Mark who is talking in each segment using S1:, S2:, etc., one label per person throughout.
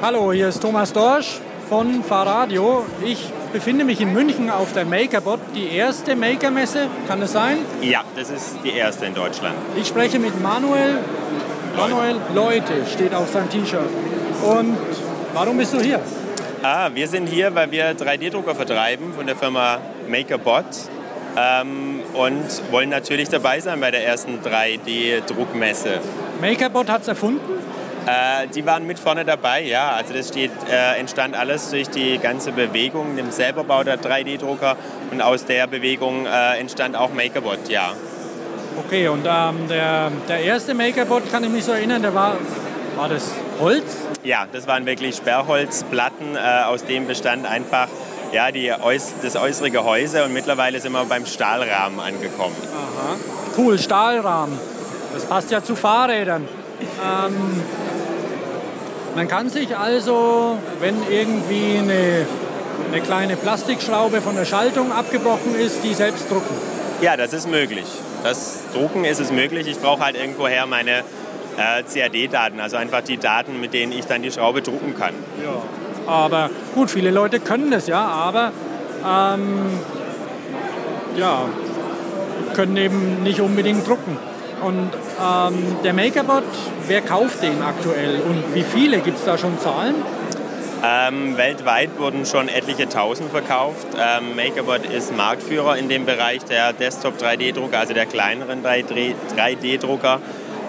S1: Hallo, hier ist Thomas Dorsch von Fahrradio. Ich befinde mich in München auf der MakerBot, die erste Maker-Messe. Kann das sein?
S2: Ja, das ist die erste in Deutschland.
S1: Ich spreche mit Manuel. Manuel Leute steht auf seinem T-Shirt. Und warum bist du hier?
S2: Ah, wir sind hier, weil wir 3D-Drucker vertreiben von der Firma MakerBot ähm, und wollen natürlich dabei sein bei der ersten 3D-Druckmesse.
S1: MakerBot hat es erfunden?
S2: Äh, die waren mit vorne dabei, ja. Also das steht, äh, entstand alles durch die ganze Bewegung, dem Selberbau der 3D-Drucker und aus der Bewegung äh, entstand auch MakerBot, ja.
S1: Okay, und ähm, der, der erste MakerBot, kann ich mich so erinnern, der war, war das Holz?
S2: Ja, das waren wirklich Sperrholzplatten, äh, aus dem bestand einfach ja, die, das äußere Gehäuse und mittlerweile sind wir beim Stahlrahmen angekommen.
S1: Aha. Cool, Stahlrahmen. Das passt ja zu Fahrrädern. Ähm, man kann sich also, wenn irgendwie eine, eine kleine Plastikschraube von der Schaltung abgebrochen ist, die selbst drucken.
S2: Ja, das ist möglich. Das Drucken ist es möglich. Ich brauche halt irgendwoher meine äh, CAD-Daten, also einfach die Daten, mit denen ich dann die Schraube drucken kann.
S1: Ja. Aber gut, viele Leute können das ja, aber ähm, ja, können eben nicht unbedingt drucken. Und ähm, der MakerBot, wer kauft den aktuell und wie viele? Gibt es da schon Zahlen?
S2: Ähm, weltweit wurden schon etliche Tausend verkauft. Ähm, MakerBot ist Marktführer in dem Bereich der Desktop-3D-Drucker, also der kleineren 3D-Drucker.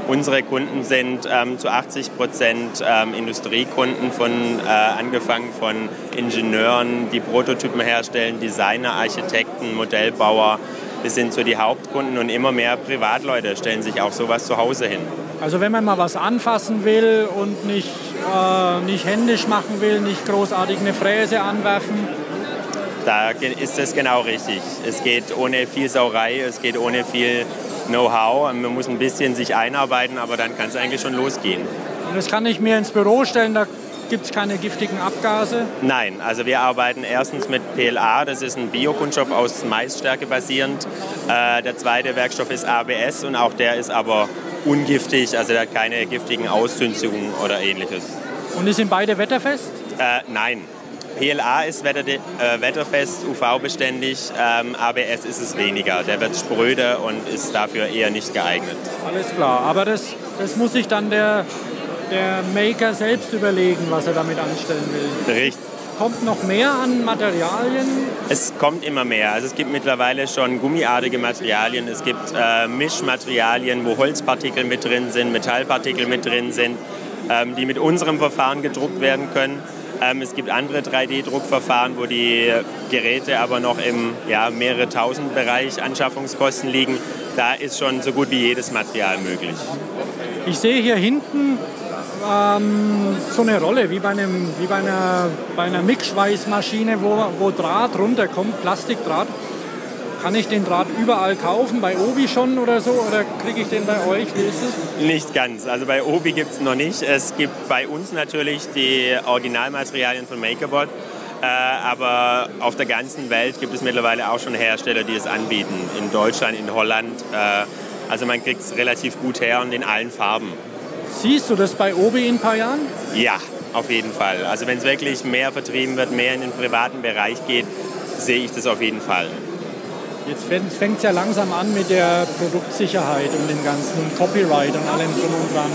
S2: Unsere Kunden sind ähm, zu 80 Prozent ähm, Industriekunden, von, äh, angefangen von Ingenieuren, die Prototypen herstellen, Designer, Architekten, Modellbauer, bis hin zu die Hauptkunden und immer mehr Privatleute stellen sich auch sowas zu Hause hin.
S1: Also wenn man mal was anfassen will und nicht, äh, nicht händisch machen will, nicht großartig eine Fräse anwerfen,
S2: da ist es genau richtig. Es geht ohne viel Sauerei, es geht ohne viel Know-how. Man muss ein bisschen sich einarbeiten, aber dann kann es eigentlich schon losgehen.
S1: Und das kann ich mir ins Büro stellen, da gibt es keine giftigen Abgase?
S2: Nein, also wir arbeiten erstens mit PLA, das ist ein Biokunststoff aus Maisstärke basierend. Äh, der zweite Werkstoff ist ABS und auch der ist aber ungiftig, also der hat keine giftigen Ausdünstungen oder ähnliches.
S1: Und die sind beide wetterfest?
S2: Äh, nein, PLA ist wetter, äh, wetterfest, UV-beständig, ähm, ABS ist es weniger. Der wird spröde und ist dafür eher nicht geeignet.
S1: Alles klar, aber das, das muss sich dann der, der Maker selbst überlegen, was er damit anstellen will.
S2: Richtig.
S1: Kommt noch mehr an Materialien?
S2: Es kommt immer mehr. Also es gibt mittlerweile schon gummiartige Materialien, es gibt äh, Mischmaterialien, wo Holzpartikel mit drin sind, Metallpartikel mit drin sind, ähm, die mit unserem Verfahren gedruckt werden können. Ähm, es gibt andere 3D-Druckverfahren, wo die Geräte aber noch im ja, mehrere tausend Bereich Anschaffungskosten liegen. Da ist schon so gut wie jedes Material möglich.
S1: Ich sehe hier hinten ähm, so eine Rolle wie bei, einem, wie bei einer, bei einer Mixschweißmaschine, wo, wo Draht runterkommt, Plastikdraht. Kann ich den Draht überall kaufen, bei Obi schon oder so, oder kriege ich den bei euch? Wie ist es?
S2: Nicht ganz. Also bei Obi gibt es noch nicht. Es gibt bei uns natürlich die Originalmaterialien von MakerBot. Äh, aber auf der ganzen Welt gibt es mittlerweile auch schon Hersteller, die es anbieten. In Deutschland, in Holland. Äh, also man kriegt es relativ gut her und in allen Farben.
S1: Siehst du das bei Obi in ein paar Jahren?
S2: Ja, auf jeden Fall. Also wenn es wirklich mehr vertrieben wird, mehr in den privaten Bereich geht, sehe ich das auf jeden Fall.
S1: Jetzt fängt es ja langsam an mit der Produktsicherheit und dem ganzen Copyright und allem drum und dran.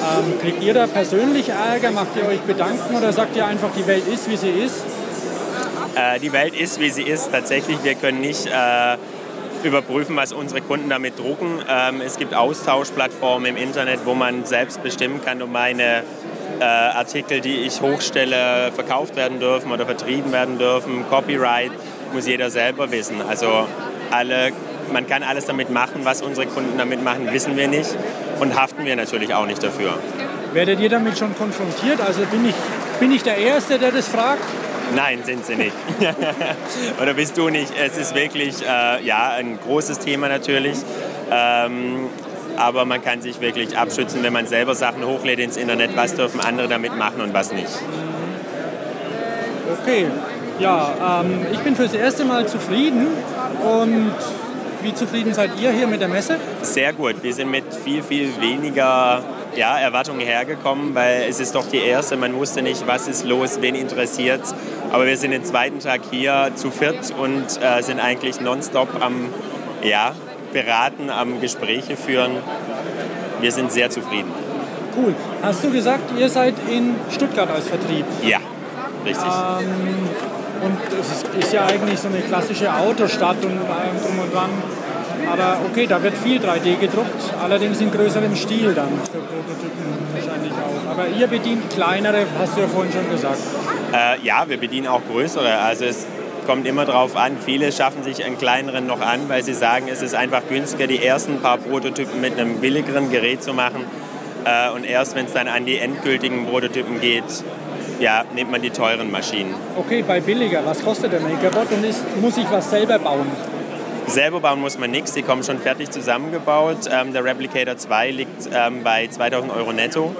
S1: Ähm, kriegt ihr da persönlich Ärger? Macht ihr euch Bedanken oder sagt ihr einfach, die Welt ist, wie sie ist?
S2: Äh, die Welt ist, wie sie ist. Tatsächlich, wir können nicht äh, überprüfen, was unsere Kunden damit drucken. Ähm, es gibt Austauschplattformen im Internet, wo man selbst bestimmen kann, ob meine äh, Artikel, die ich hochstelle, verkauft werden dürfen oder vertrieben werden dürfen. Copyright muss jeder selber wissen. Also alle, man kann alles damit machen, was unsere Kunden damit machen, wissen wir nicht und haften wir natürlich auch nicht dafür.
S1: Werdet ihr damit schon konfrontiert? Also bin ich, bin ich der Erste, der das fragt?
S2: Nein, sind sie nicht. Oder bist du nicht? Es ist wirklich äh, ja, ein großes Thema natürlich. Ähm, aber man kann sich wirklich abschützen, wenn man selber Sachen hochlädt ins Internet. Was dürfen andere damit machen und was nicht?
S1: Okay, ja, ähm, ich bin fürs erste Mal zufrieden und wie zufrieden seid ihr hier mit der Messe?
S2: Sehr gut. Wir sind mit viel, viel weniger ja, Erwartungen hergekommen, weil es ist doch die erste. Man wusste nicht, was ist los, wen interessiert. Aber wir sind den zweiten Tag hier zu viert und äh, sind eigentlich nonstop am ja, beraten, am Gespräche führen. Wir sind sehr zufrieden.
S1: Cool. Hast du gesagt, ihr seid in Stuttgart als Vertrieb?
S2: Ja, richtig.
S1: Ähm, und es ist, ja eigentlich so eine klassische Autostadt und allem drum und dran. Aber okay, da wird viel 3D gedruckt, allerdings in größerem Stil dann Prototypen wahrscheinlich auch. Aber ihr bedient kleinere, hast du ja vorhin schon gesagt.
S2: Äh, ja, wir bedienen auch größere. Also es kommt immer darauf an. Viele schaffen sich einen kleineren noch an, weil sie sagen, es ist einfach günstiger, die ersten paar Prototypen mit einem billigeren Gerät zu machen. Äh, und erst wenn es dann an die endgültigen Prototypen geht, ja, nimmt man die teuren Maschinen.
S1: Okay, bei billiger, was kostet der MakerBot und ist, muss ich was selber bauen?
S2: Selber bauen muss man nichts, die kommen schon fertig zusammengebaut. Ähm, der Replicator 2 liegt ähm, bei 2000 Euro netto.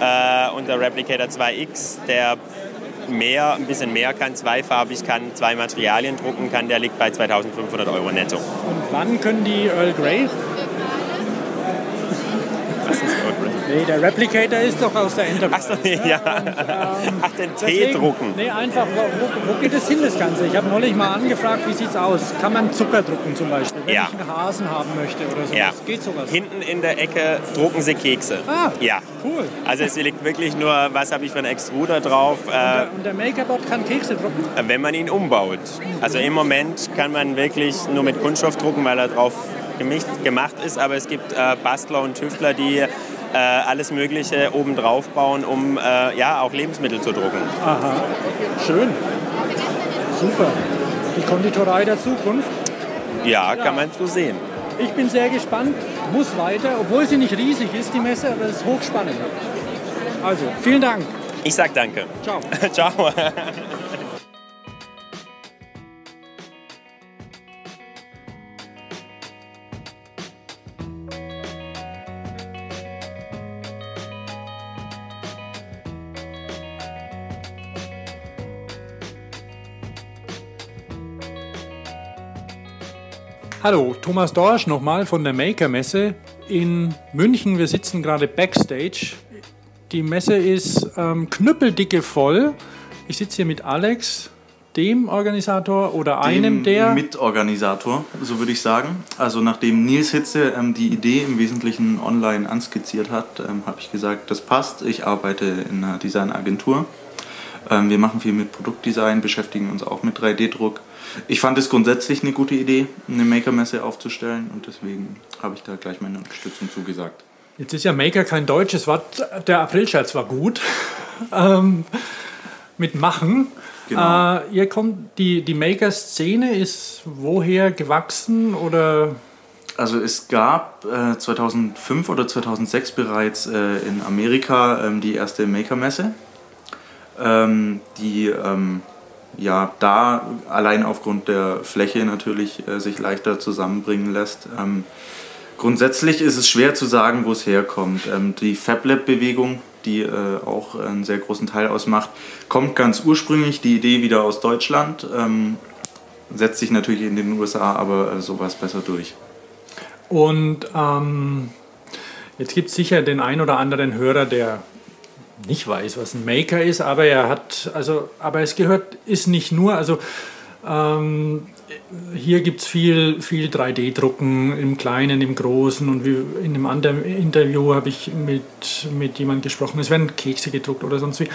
S2: Äh, und der Replicator 2X, der mehr, ein bisschen mehr kann, zweifarbig kann, zwei Materialien drucken kann, der liegt bei 2500 Euro netto.
S1: Und wann können die Earl Grey Nee, der Replicator ist doch aus der Enterprise.
S2: Ach, so, ja. Und, ähm, Ach, den Tee drucken.
S1: Nee, einfach, wo, wo, geht es hin, das Ganze? Ich habe neulich mal angefragt, wie sieht es aus? Kann man Zucker drucken zum Beispiel, wenn ja. ich einen Hasen haben möchte oder so? Ja. Geht sowas?
S2: Hinten in der Ecke drucken sie Kekse.
S1: Ah, ja. cool.
S2: Also es liegt wirklich nur, was habe ich für einen Extruder drauf.
S1: Und der, und der Makerbot kann Kekse drucken?
S2: Wenn man ihn umbaut. Also im Moment kann man wirklich nur mit Kunststoff drucken, weil er drauf gemacht ist, aber es gibt äh, Bastler und Tüftler, die äh, alles Mögliche obendrauf bauen, um äh, ja, auch Lebensmittel zu drucken.
S1: Aha, schön. Super. Die Konditorei der Zukunft?
S2: Ja, ja, kann man so sehen.
S1: Ich bin sehr gespannt, muss weiter, obwohl sie nicht riesig ist, die Messe, aber es ist hochspannend. Also, vielen Dank.
S2: Ich sag danke.
S1: Ciao.
S2: Ciao.
S1: Hallo, Thomas Dorsch nochmal von der Maker-Messe in München. Wir sitzen gerade backstage. Die Messe ist ähm, knüppeldicke voll. Ich sitze hier mit Alex, dem Organisator oder dem einem der.
S3: Mitorganisator, so würde ich sagen. Also, nachdem Nils Hitze ähm, die Idee im Wesentlichen online anskizziert hat, ähm, habe ich gesagt, das passt. Ich arbeite in einer Designagentur. Ähm, wir machen viel mit Produktdesign, beschäftigen uns auch mit 3D-Druck ich fand es grundsätzlich eine gute Idee, eine Maker-Messe aufzustellen und deswegen habe ich da gleich meine Unterstützung zugesagt.
S1: Jetzt ist ja Maker kein deutsches Wort. Der Aprilscherz war gut. ähm, mit Machen. Genau. Äh, ihr kommt, die, die Maker-Szene ist woher gewachsen oder?
S3: Also es gab äh, 2005 oder 2006 bereits äh, in Amerika ähm, die erste Maker-Messe, ähm, die ähm, ja, da allein aufgrund der Fläche natürlich äh, sich leichter zusammenbringen lässt. Ähm, grundsätzlich ist es schwer zu sagen, wo es herkommt. Ähm, die FabLab-Bewegung, die äh, auch einen sehr großen Teil ausmacht, kommt ganz ursprünglich, die Idee wieder aus Deutschland, ähm, setzt sich natürlich in den USA aber äh, sowas besser durch.
S1: Und ähm, jetzt gibt es sicher den ein oder anderen Hörer, der nicht weiß, was ein Maker ist, aber er hat, also, aber es gehört, ist nicht nur, also ähm, hier gibt es viel, viel 3D-Drucken im Kleinen, im Großen und wie in einem anderen Interview habe ich mit, mit jemandem gesprochen, es werden Kekse gedruckt oder sonst wie.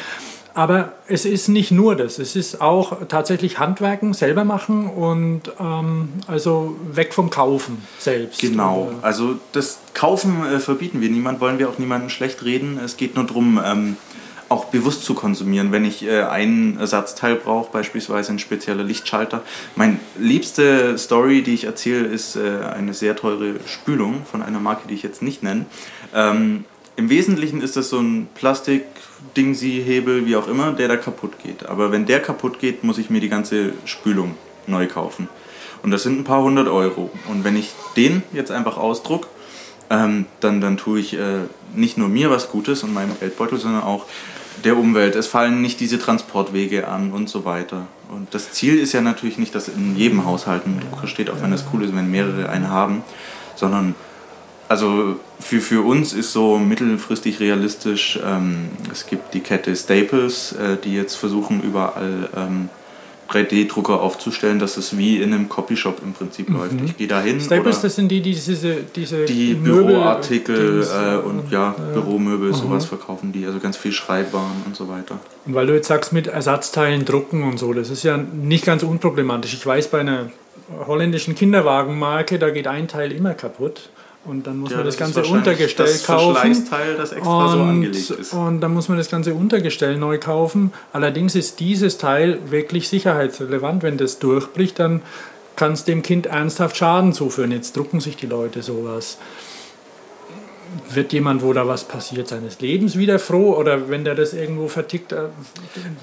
S1: Aber es ist nicht nur das, es ist auch tatsächlich Handwerken, selber machen und ähm, also weg vom Kaufen selbst.
S3: Genau, also das Kaufen äh, verbieten wir niemand, wollen wir auch niemandem schlecht reden. Es geht nur darum, ähm, auch bewusst zu konsumieren. Wenn ich äh, einen Ersatzteil brauche, beispielsweise ein spezieller Lichtschalter. Meine liebste Story, die ich erzähle, ist äh, eine sehr teure Spülung von einer Marke, die ich jetzt nicht nenne. Ähm, Im Wesentlichen ist das so ein Plastik Dingsi, Hebel, wie auch immer, der da kaputt geht. Aber wenn der kaputt geht, muss ich mir die ganze Spülung neu kaufen. Und das sind ein paar hundert Euro. Und wenn ich den jetzt einfach ausdruck, ähm, dann, dann tue ich äh, nicht nur mir was Gutes und meinem Geldbeutel, sondern auch der Umwelt. Es fallen nicht diese Transportwege an und so weiter. Und das Ziel ist ja natürlich nicht, dass in jedem Haushalt ein Drucker steht, auch wenn das cool ist, wenn mehrere einen haben, sondern also für, für uns ist so mittelfristig realistisch, ähm, es gibt die Kette Staples, äh, die jetzt versuchen überall ähm, 3D-Drucker aufzustellen, dass es wie in einem Copyshop im Prinzip mhm. läuft. Ich gehe da hin.
S1: Staples, das sind die, die diese, diese
S3: die Büroartikel äh, und ja, ja, Büromöbel, mhm. sowas verkaufen die, also ganz viel Schreibwaren und so weiter.
S1: Und weil du jetzt sagst, mit Ersatzteilen drucken und so, das ist ja nicht ganz unproblematisch. Ich weiß, bei einer holländischen Kinderwagenmarke, da geht ein Teil immer kaputt. Und dann muss ja, man das, das ganze Untergestell das kaufen.
S3: Verschleißteil, das extra
S1: und,
S3: so angelegt ist.
S1: Und dann muss man das ganze Untergestell neu kaufen. Allerdings ist dieses Teil wirklich sicherheitsrelevant. Wenn das durchbricht, dann kann es dem Kind ernsthaft Schaden zuführen. Jetzt drucken sich die Leute sowas. Wird jemand, wo da was passiert, seines Lebens wieder froh? Oder wenn der das irgendwo vertickt, äh,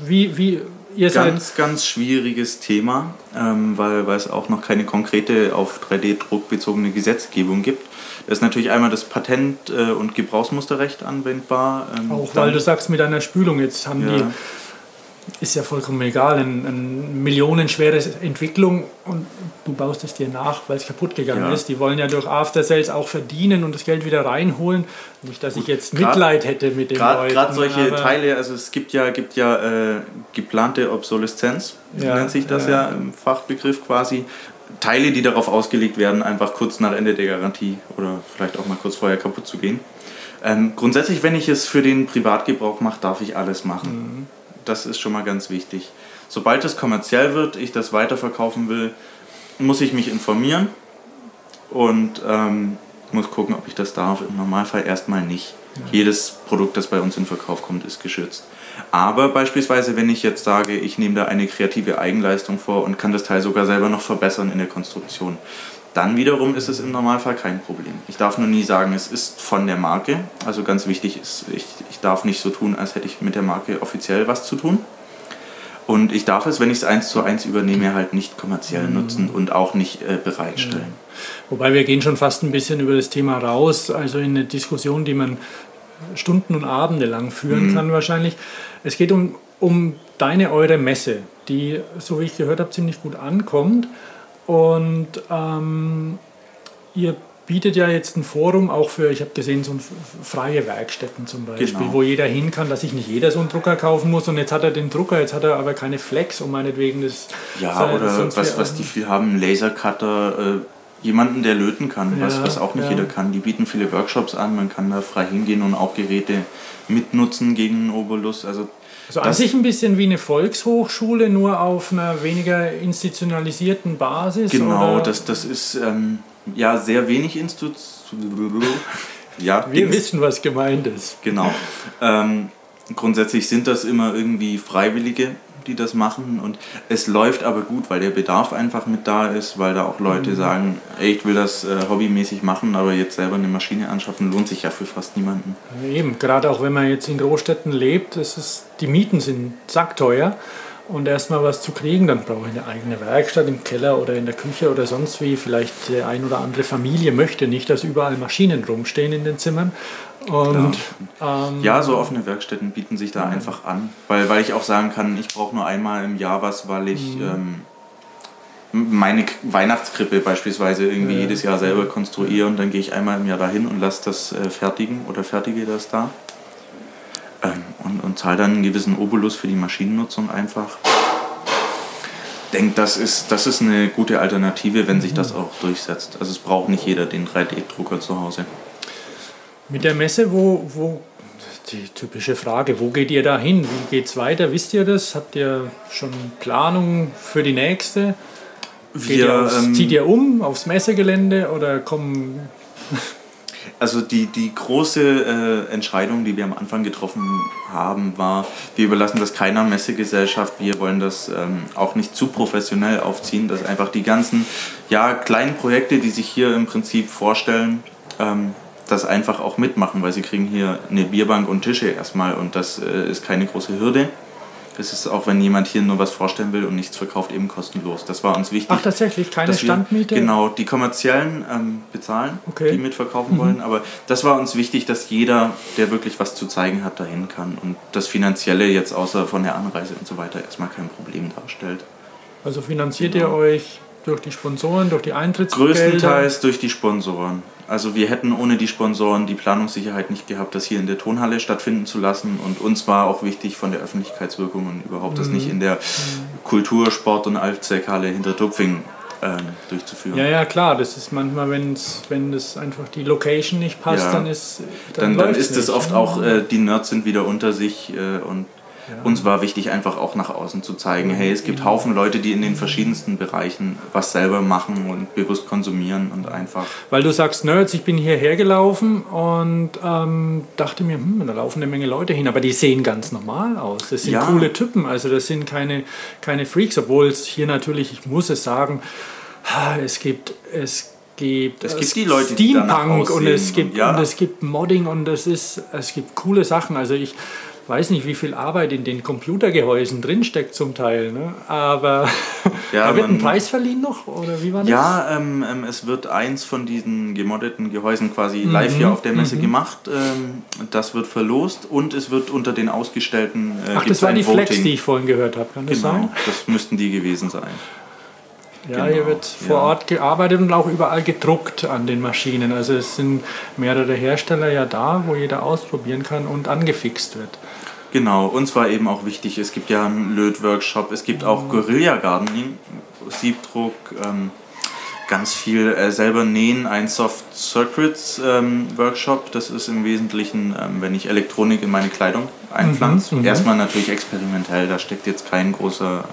S1: wie, wie
S3: ihr seid... Ganz, ganz schwieriges Thema, ähm, weil, weil es auch noch keine konkrete auf 3D-Druck bezogene Gesetzgebung gibt. Da ist natürlich einmal das Patent- äh, und Gebrauchsmusterrecht anwendbar.
S1: Ähm, Auch weil du sagst mit einer Spülung, jetzt haben ja. die, ist ja vollkommen egal, eine, eine millionenschwere Entwicklung und du baust es dir nach, weil es kaputt gegangen ja. ist. Die wollen ja durch After Sales auch verdienen und das Geld wieder reinholen. Nicht, dass Gut, ich jetzt Mitleid grad, hätte mit den grad, Leuten.
S3: Gerade solche Teile, also es gibt ja, gibt ja äh, geplante Obsoleszenz, ja, nennt sich das ja, ja im Fachbegriff quasi. Teile, die darauf ausgelegt werden, einfach kurz nach Ende der Garantie oder vielleicht auch mal kurz vorher kaputt zu gehen. Ähm, grundsätzlich, wenn ich es für den Privatgebrauch mache, darf ich alles machen. Mhm. Das ist schon mal ganz wichtig. Sobald es kommerziell wird, ich das weiterverkaufen will, muss ich mich informieren und ähm, muss gucken, ob ich das darf. Im Normalfall erstmal nicht. Jedes Produkt, das bei uns in Verkauf kommt, ist geschützt. Aber beispielsweise, wenn ich jetzt sage, ich nehme da eine kreative Eigenleistung vor und kann das Teil sogar selber noch verbessern in der Konstruktion, dann wiederum ist es im Normalfall kein Problem. Ich darf nur nie sagen, es ist von der Marke. Also ganz wichtig ist, ich, ich darf nicht so tun, als hätte ich mit der Marke offiziell was zu tun. Und ich darf es, wenn ich es eins zu eins übernehme, halt nicht kommerziell mhm. nutzen und auch nicht äh, bereitstellen.
S1: Wobei wir gehen schon fast ein bisschen über das Thema raus, also in eine Diskussion, die man Stunden und Abende lang führen mhm. kann wahrscheinlich. Es geht um, um deine, eure Messe, die, so wie ich gehört habe, ziemlich gut ankommt. Und ähm, ihr bietet ja jetzt ein Forum auch für, ich habe gesehen, so freie Werkstätten zum Beispiel, genau. wo jeder hin kann, dass sich nicht jeder so einen Drucker kaufen muss. Und jetzt hat er den Drucker, jetzt hat er aber keine Flex, um meinetwegen das.
S3: Ja, oder was, was die viel haben, Lasercutter. Äh jemanden, der löten kann, ja, was, was auch nicht ja. jeder kann. Die bieten viele Workshops an, man kann da frei hingehen und auch Geräte mitnutzen gegen einen Obolus. Also,
S1: also an sich ein bisschen wie eine Volkshochschule, nur auf einer weniger institutionalisierten Basis.
S3: Genau, oder? Das, das ist ähm, ja sehr wenig institutionalisiert.
S1: Ja, Wir Dings. wissen, was gemeint ist.
S3: Genau. Ähm, grundsätzlich sind das immer irgendwie Freiwillige, die das machen. Und es läuft aber gut, weil der Bedarf einfach mit da ist, weil da auch Leute mhm. sagen, ey, ich will das äh, hobbymäßig machen, aber jetzt selber eine Maschine anschaffen, lohnt sich ja für fast niemanden.
S1: Eben, gerade auch wenn man jetzt in Großstädten lebt, es ist, die Mieten sind sackteuer. Und erstmal was zu kriegen, dann brauche ich eine eigene Werkstatt im Keller oder in der Küche oder sonst wie. Vielleicht die ein oder andere Familie möchte nicht, dass überall Maschinen rumstehen in den Zimmern. Und,
S3: ähm, ja, so offene Werkstätten bieten sich da einfach an, weil, weil ich auch sagen kann, ich brauche nur einmal im Jahr was, weil ich mhm. ähm, meine Weihnachtskrippe beispielsweise irgendwie ja. jedes Jahr selber konstruiere und dann gehe ich einmal im Jahr dahin und lasse das äh, fertigen oder fertige das da ähm, und, und zahle dann einen gewissen Obolus für die Maschinennutzung einfach. Ich denke, das ist, das ist eine gute Alternative, wenn sich das mhm. auch durchsetzt. Also es braucht nicht jeder den 3D-Drucker zu Hause.
S1: Mit der Messe, wo, wo, die typische Frage, wo geht ihr da hin? Wie geht es weiter? Wisst ihr das? Habt ihr schon Planungen für die nächste? Wir, ihr aufs, ähm, zieht ihr um aufs Messegelände oder kommen.
S3: Also die, die große äh, Entscheidung, die wir am Anfang getroffen haben, war, wir überlassen das keiner Messegesellschaft. Wir wollen das ähm, auch nicht zu professionell aufziehen, dass einfach die ganzen ja, kleinen Projekte, die sich hier im Prinzip vorstellen, ähm, das einfach auch mitmachen, weil sie kriegen hier eine Bierbank und Tische erstmal und das äh, ist keine große Hürde. Ist auch, wenn jemand hier nur was vorstellen will und nichts verkauft, eben kostenlos. Das war uns wichtig.
S1: Ach, tatsächlich, keine Standmiete?
S3: Wir, genau, die kommerziellen ähm, bezahlen, okay. die mitverkaufen mhm. wollen. Aber das war uns wichtig, dass jeder, der wirklich was zu zeigen hat, dahin kann. Und das Finanzielle jetzt außer von der Anreise und so weiter erstmal kein Problem darstellt.
S1: Also finanziert genau. ihr euch durch die Sponsoren, durch die Eintrittsgelder?
S3: Größtenteils durch die Sponsoren. Also wir hätten ohne die Sponsoren die Planungssicherheit nicht gehabt, das hier in der Tonhalle stattfinden zu lassen. Und uns war auch wichtig von der Öffentlichkeitswirkung und überhaupt das nicht in der Kultur-, Sport- und Allzweckhalle hinter Tupfing ähm, durchzuführen.
S1: Ja, ja, klar. Das ist manchmal, wenn's, wenn das einfach die Location nicht passt,
S3: Ja.
S1: dann ist
S3: dann, dann
S1: läuft's
S3: ist es oft auch, äh, die Nerds sind wieder unter sich äh, und uns war wichtig, einfach auch nach außen zu zeigen, hey, es gibt Haufen Leute, die in den verschiedensten Bereichen was selber machen und bewusst konsumieren und einfach.
S1: Weil du sagst Nerds, ich bin hierher gelaufen und ähm, dachte mir, hm, da laufen eine Menge Leute hin, aber die sehen ganz normal aus. Das sind
S3: Ja.
S1: coole Typen, also das sind keine, keine Freaks, obwohl es hier natürlich, ich muss es sagen, es gibt, es gibt,
S3: Es gibt die Leute, die
S1: Steampunk und
S3: aussehen
S1: es gibt
S3: und ja.
S1: und es gibt Modding und es ist, es gibt coole Sachen. Also ich weiß nicht, wie viel Arbeit in den Computergehäusen drinsteckt zum Teil, ne? aber
S3: Ja,
S1: da wird ein Preis verliehen noch oder wie war das?
S3: Ja, ähm, ähm, es wird eins von diesen gemoddeten Gehäusen quasi
S1: Mhm,
S3: live hier auf der Messe gemacht. Ähm, das wird verlost und es wird unter den Ausgestellten. Äh,
S1: Ach, das war
S3: ein
S1: die Flex,
S3: Voting.
S1: die ich vorhin gehört habe, kann das
S3: Genau,
S1: sein?
S3: das müssten die gewesen sein.
S1: Ja,
S3: Genau,
S1: hier wird vor
S3: ja.
S1: Ort gearbeitet und auch überall gedruckt an den Maschinen. Also es sind mehrere Hersteller ja da, wo jeder ausprobieren kann und angefixt wird.
S3: Genau, uns war eben auch wichtig, es gibt ja einen Lötworkshop, es gibt auch Guerilla Gardening, Siebdruck, ähm, ganz viel äh, selber nähen, ein Soft Circuits ähm, Workshop, das ist im Wesentlichen, ähm, wenn ich Elektronik in meine Kleidung einpflanze. Erstmal natürlich experimentell, da steckt jetzt kein großer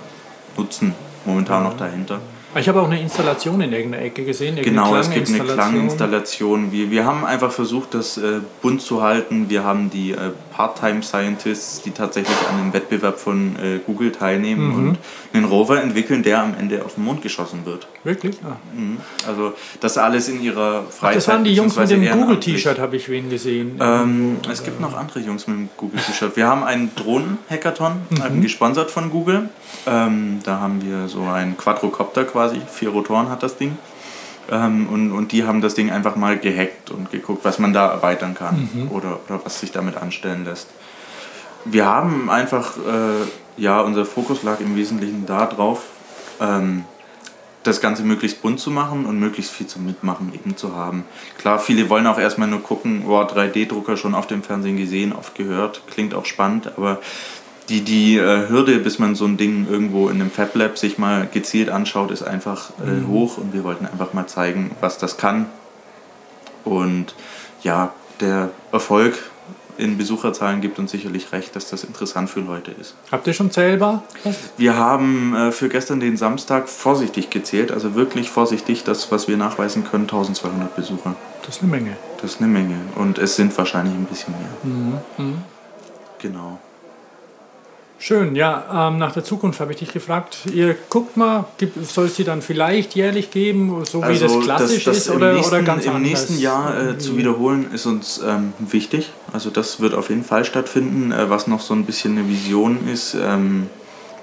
S3: Nutzen momentan noch dahinter.
S1: Ich habe auch eine Installation in irgendeiner Ecke gesehen.
S3: Genau, es gibt eine
S1: Klanginstallation.
S3: Wir, wir haben einfach versucht, das äh, bunt zu halten. Wir haben die äh, Part-Time-Scientists, die tatsächlich an einem Wettbewerb von äh, Google teilnehmen
S1: Mhm.
S3: und einen Rover entwickeln, der am Ende auf den Mond geschossen wird.
S1: Wirklich? Ah.
S3: Mhm. Also das alles in ihrer
S1: Ach,
S3: Freizeit.
S1: das waren die Jungs mit dem. Google-T-Shirt, habe ich wen gesehen.
S3: Ähm, es gibt noch andere Jungs mit dem Google-T-Shirt. Wir haben einen Drohnen-Hackathon,
S1: Mhm.
S3: ähm, gesponsert von Google. Ähm, da haben wir so einen Quadrocopter quasi, vier Rotoren hat das Ding. Ähm, und, und die haben das Ding einfach mal gehackt und geguckt, was man da erweitern kann
S1: Mhm.
S3: oder, oder was sich damit anstellen lässt. Wir haben einfach, äh, ja, unser Fokus lag im Wesentlichen darauf, ähm, das Ganze möglichst bunt zu machen und möglichst viel zum Mitmachen eben zu haben. Klar, viele wollen auch erstmal nur gucken, oh, 3D-Drucker schon auf dem Fernsehen gesehen, oft gehört, klingt auch spannend, aber die, die äh, Hürde, bis man so ein Ding irgendwo in einem Fab Lab sich mal gezielt anschaut, ist einfach äh, hoch und wir wollten einfach mal zeigen, was das kann. Und ja, der Erfolg in Besucherzahlen gibt uns sicherlich recht, dass das interessant für Leute ist.
S1: Habt ihr schon zählbar?
S3: Wir haben äh, für gestern den Samstag vorsichtig gezählt, also wirklich vorsichtig, das, was wir nachweisen können, 1200 Besucher.
S1: Das ist eine Menge.
S3: Das ist eine Menge und es sind wahrscheinlich ein bisschen mehr. Genau.
S1: Schön, ja. Ähm, nach der Zukunft habe ich dich gefragt. Ihr guckt mal, soll es die dann vielleicht jährlich geben, so wie das klassisch
S3: Also das, das
S1: ist oder,
S3: nächsten,
S1: oder ganz
S3: Im
S1: anders?
S3: nächsten Jahr äh, zu wiederholen ist uns ähm, wichtig. Also das wird auf jeden Fall stattfinden. Äh, was noch so ein bisschen eine Vision ist, ähm,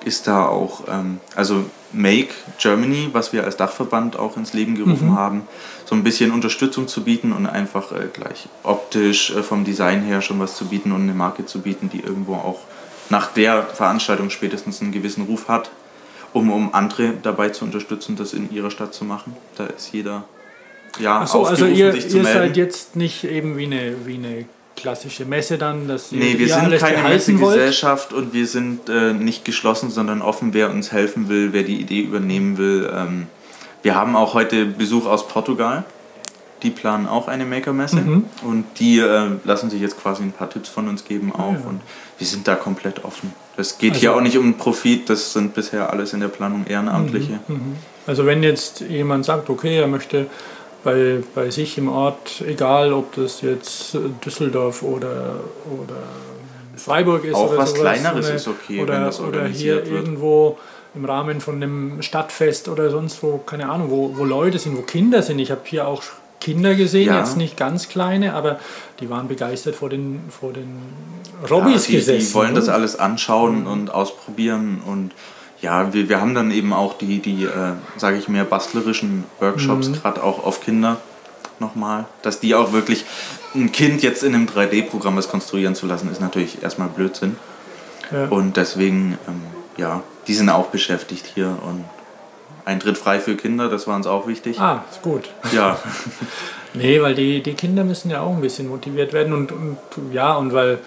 S3: ist da auch, ähm, also Make Germany, was wir als Dachverband auch ins Leben gerufen
S1: Mhm.
S3: haben, so ein bisschen Unterstützung zu bieten und einfach äh, gleich optisch äh, vom Design her schon was zu bieten und eine Marke zu bieten, die irgendwo auch nach der Veranstaltung spätestens einen gewissen Ruf hat, um, um andere dabei zu unterstützen, das in ihrer Stadt zu machen. Da ist jeder ja,
S1: Ach so, also ihr,
S3: sich zu
S1: ihr
S3: melden.
S1: seid jetzt nicht eben wie eine, wie eine klassische Messe dann, dass ihr,
S3: Nee, wir
S1: ihr
S3: sind keine
S1: behalten wollt?
S3: Messegesellschaft und wir sind äh, nicht geschlossen, sondern offen, wer uns helfen will, wer die Idee übernehmen will. Ähm, wir haben auch heute Besuch aus Portugal. Die planen auch eine Maker-Messe
S1: Mhm.
S3: und die äh, lassen sich jetzt quasi ein paar Tipps von uns geben auch
S1: ja.
S3: und wir sind da komplett offen. Es geht
S1: Also-
S3: hier auch nicht um Profit, das sind bisher alles in der Planung Ehrenamtliche.
S1: Also wenn jetzt jemand sagt, okay, er möchte bei, bei sich im Ort, egal ob das jetzt Düsseldorf oder, oder Freiburg ist
S3: Auch
S1: oder
S3: was
S1: sowas,
S3: Kleineres
S1: eine-
S3: ist okay,
S1: oder,
S3: wenn das
S1: oder hier
S3: organisiert wird.
S1: irgendwo im Rahmen von einem Stadtfest oder sonst wo, keine Ahnung, wo, wo Leute sind, wo Kinder sind. Ich habe hier auch Kinder gesehen,
S3: Ja.
S1: jetzt nicht ganz kleine, aber die waren begeistert vor den, vor den
S3: Ja,
S1: Robbys
S3: die,
S1: gesessen.
S3: die wollen das
S1: oder?
S3: alles anschauen und ausprobieren und ja, wir, wir haben dann eben auch die, die äh, sage ich mehr, bastlerischen Workshops, gerade auch auf Kinder nochmal, dass die auch wirklich, ein Kind jetzt in einem 3D-Programm was konstruieren zu lassen, ist natürlich erstmal Blödsinn.
S1: Ja.
S3: Und deswegen, ähm, ja, die sind auch beschäftigt hier und Eintritt frei für Kinder, das war uns auch wichtig.
S1: Ah, ist gut.
S3: Ja,
S1: Nee, weil die, die Kinder müssen ja auch ein bisschen motiviert werden und, und ja, und weil,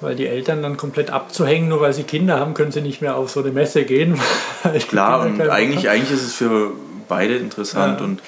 S1: weil die Eltern dann komplett abzuhängen, nur weil sie Kinder haben, können sie nicht mehr auf so eine Messe gehen.
S3: Klar, und eigentlich, eigentlich ist es für beide interessant ja. und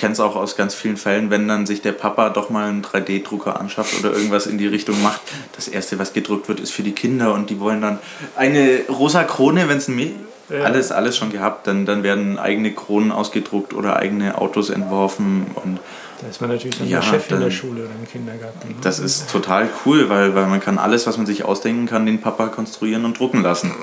S3: kenne es auch aus ganz vielen Fällen, wenn dann sich der Papa doch mal einen 3D-Drucker anschafft oder irgendwas in die Richtung macht. Das erste, was gedruckt wird, ist für die Kinder und die wollen dann eine rosa Krone, wenn es ein ja. alles, alles schon gehabt, dann, dann werden eigene Kronen ausgedruckt oder eigene Autos entworfen und
S1: da ist man natürlich dann ja, der Chef dann, in der Schule oder im Kindergarten. Ne?
S3: Das ist total cool, weil, weil man kann alles, was man sich ausdenken kann, den Papa konstruieren und drucken lassen.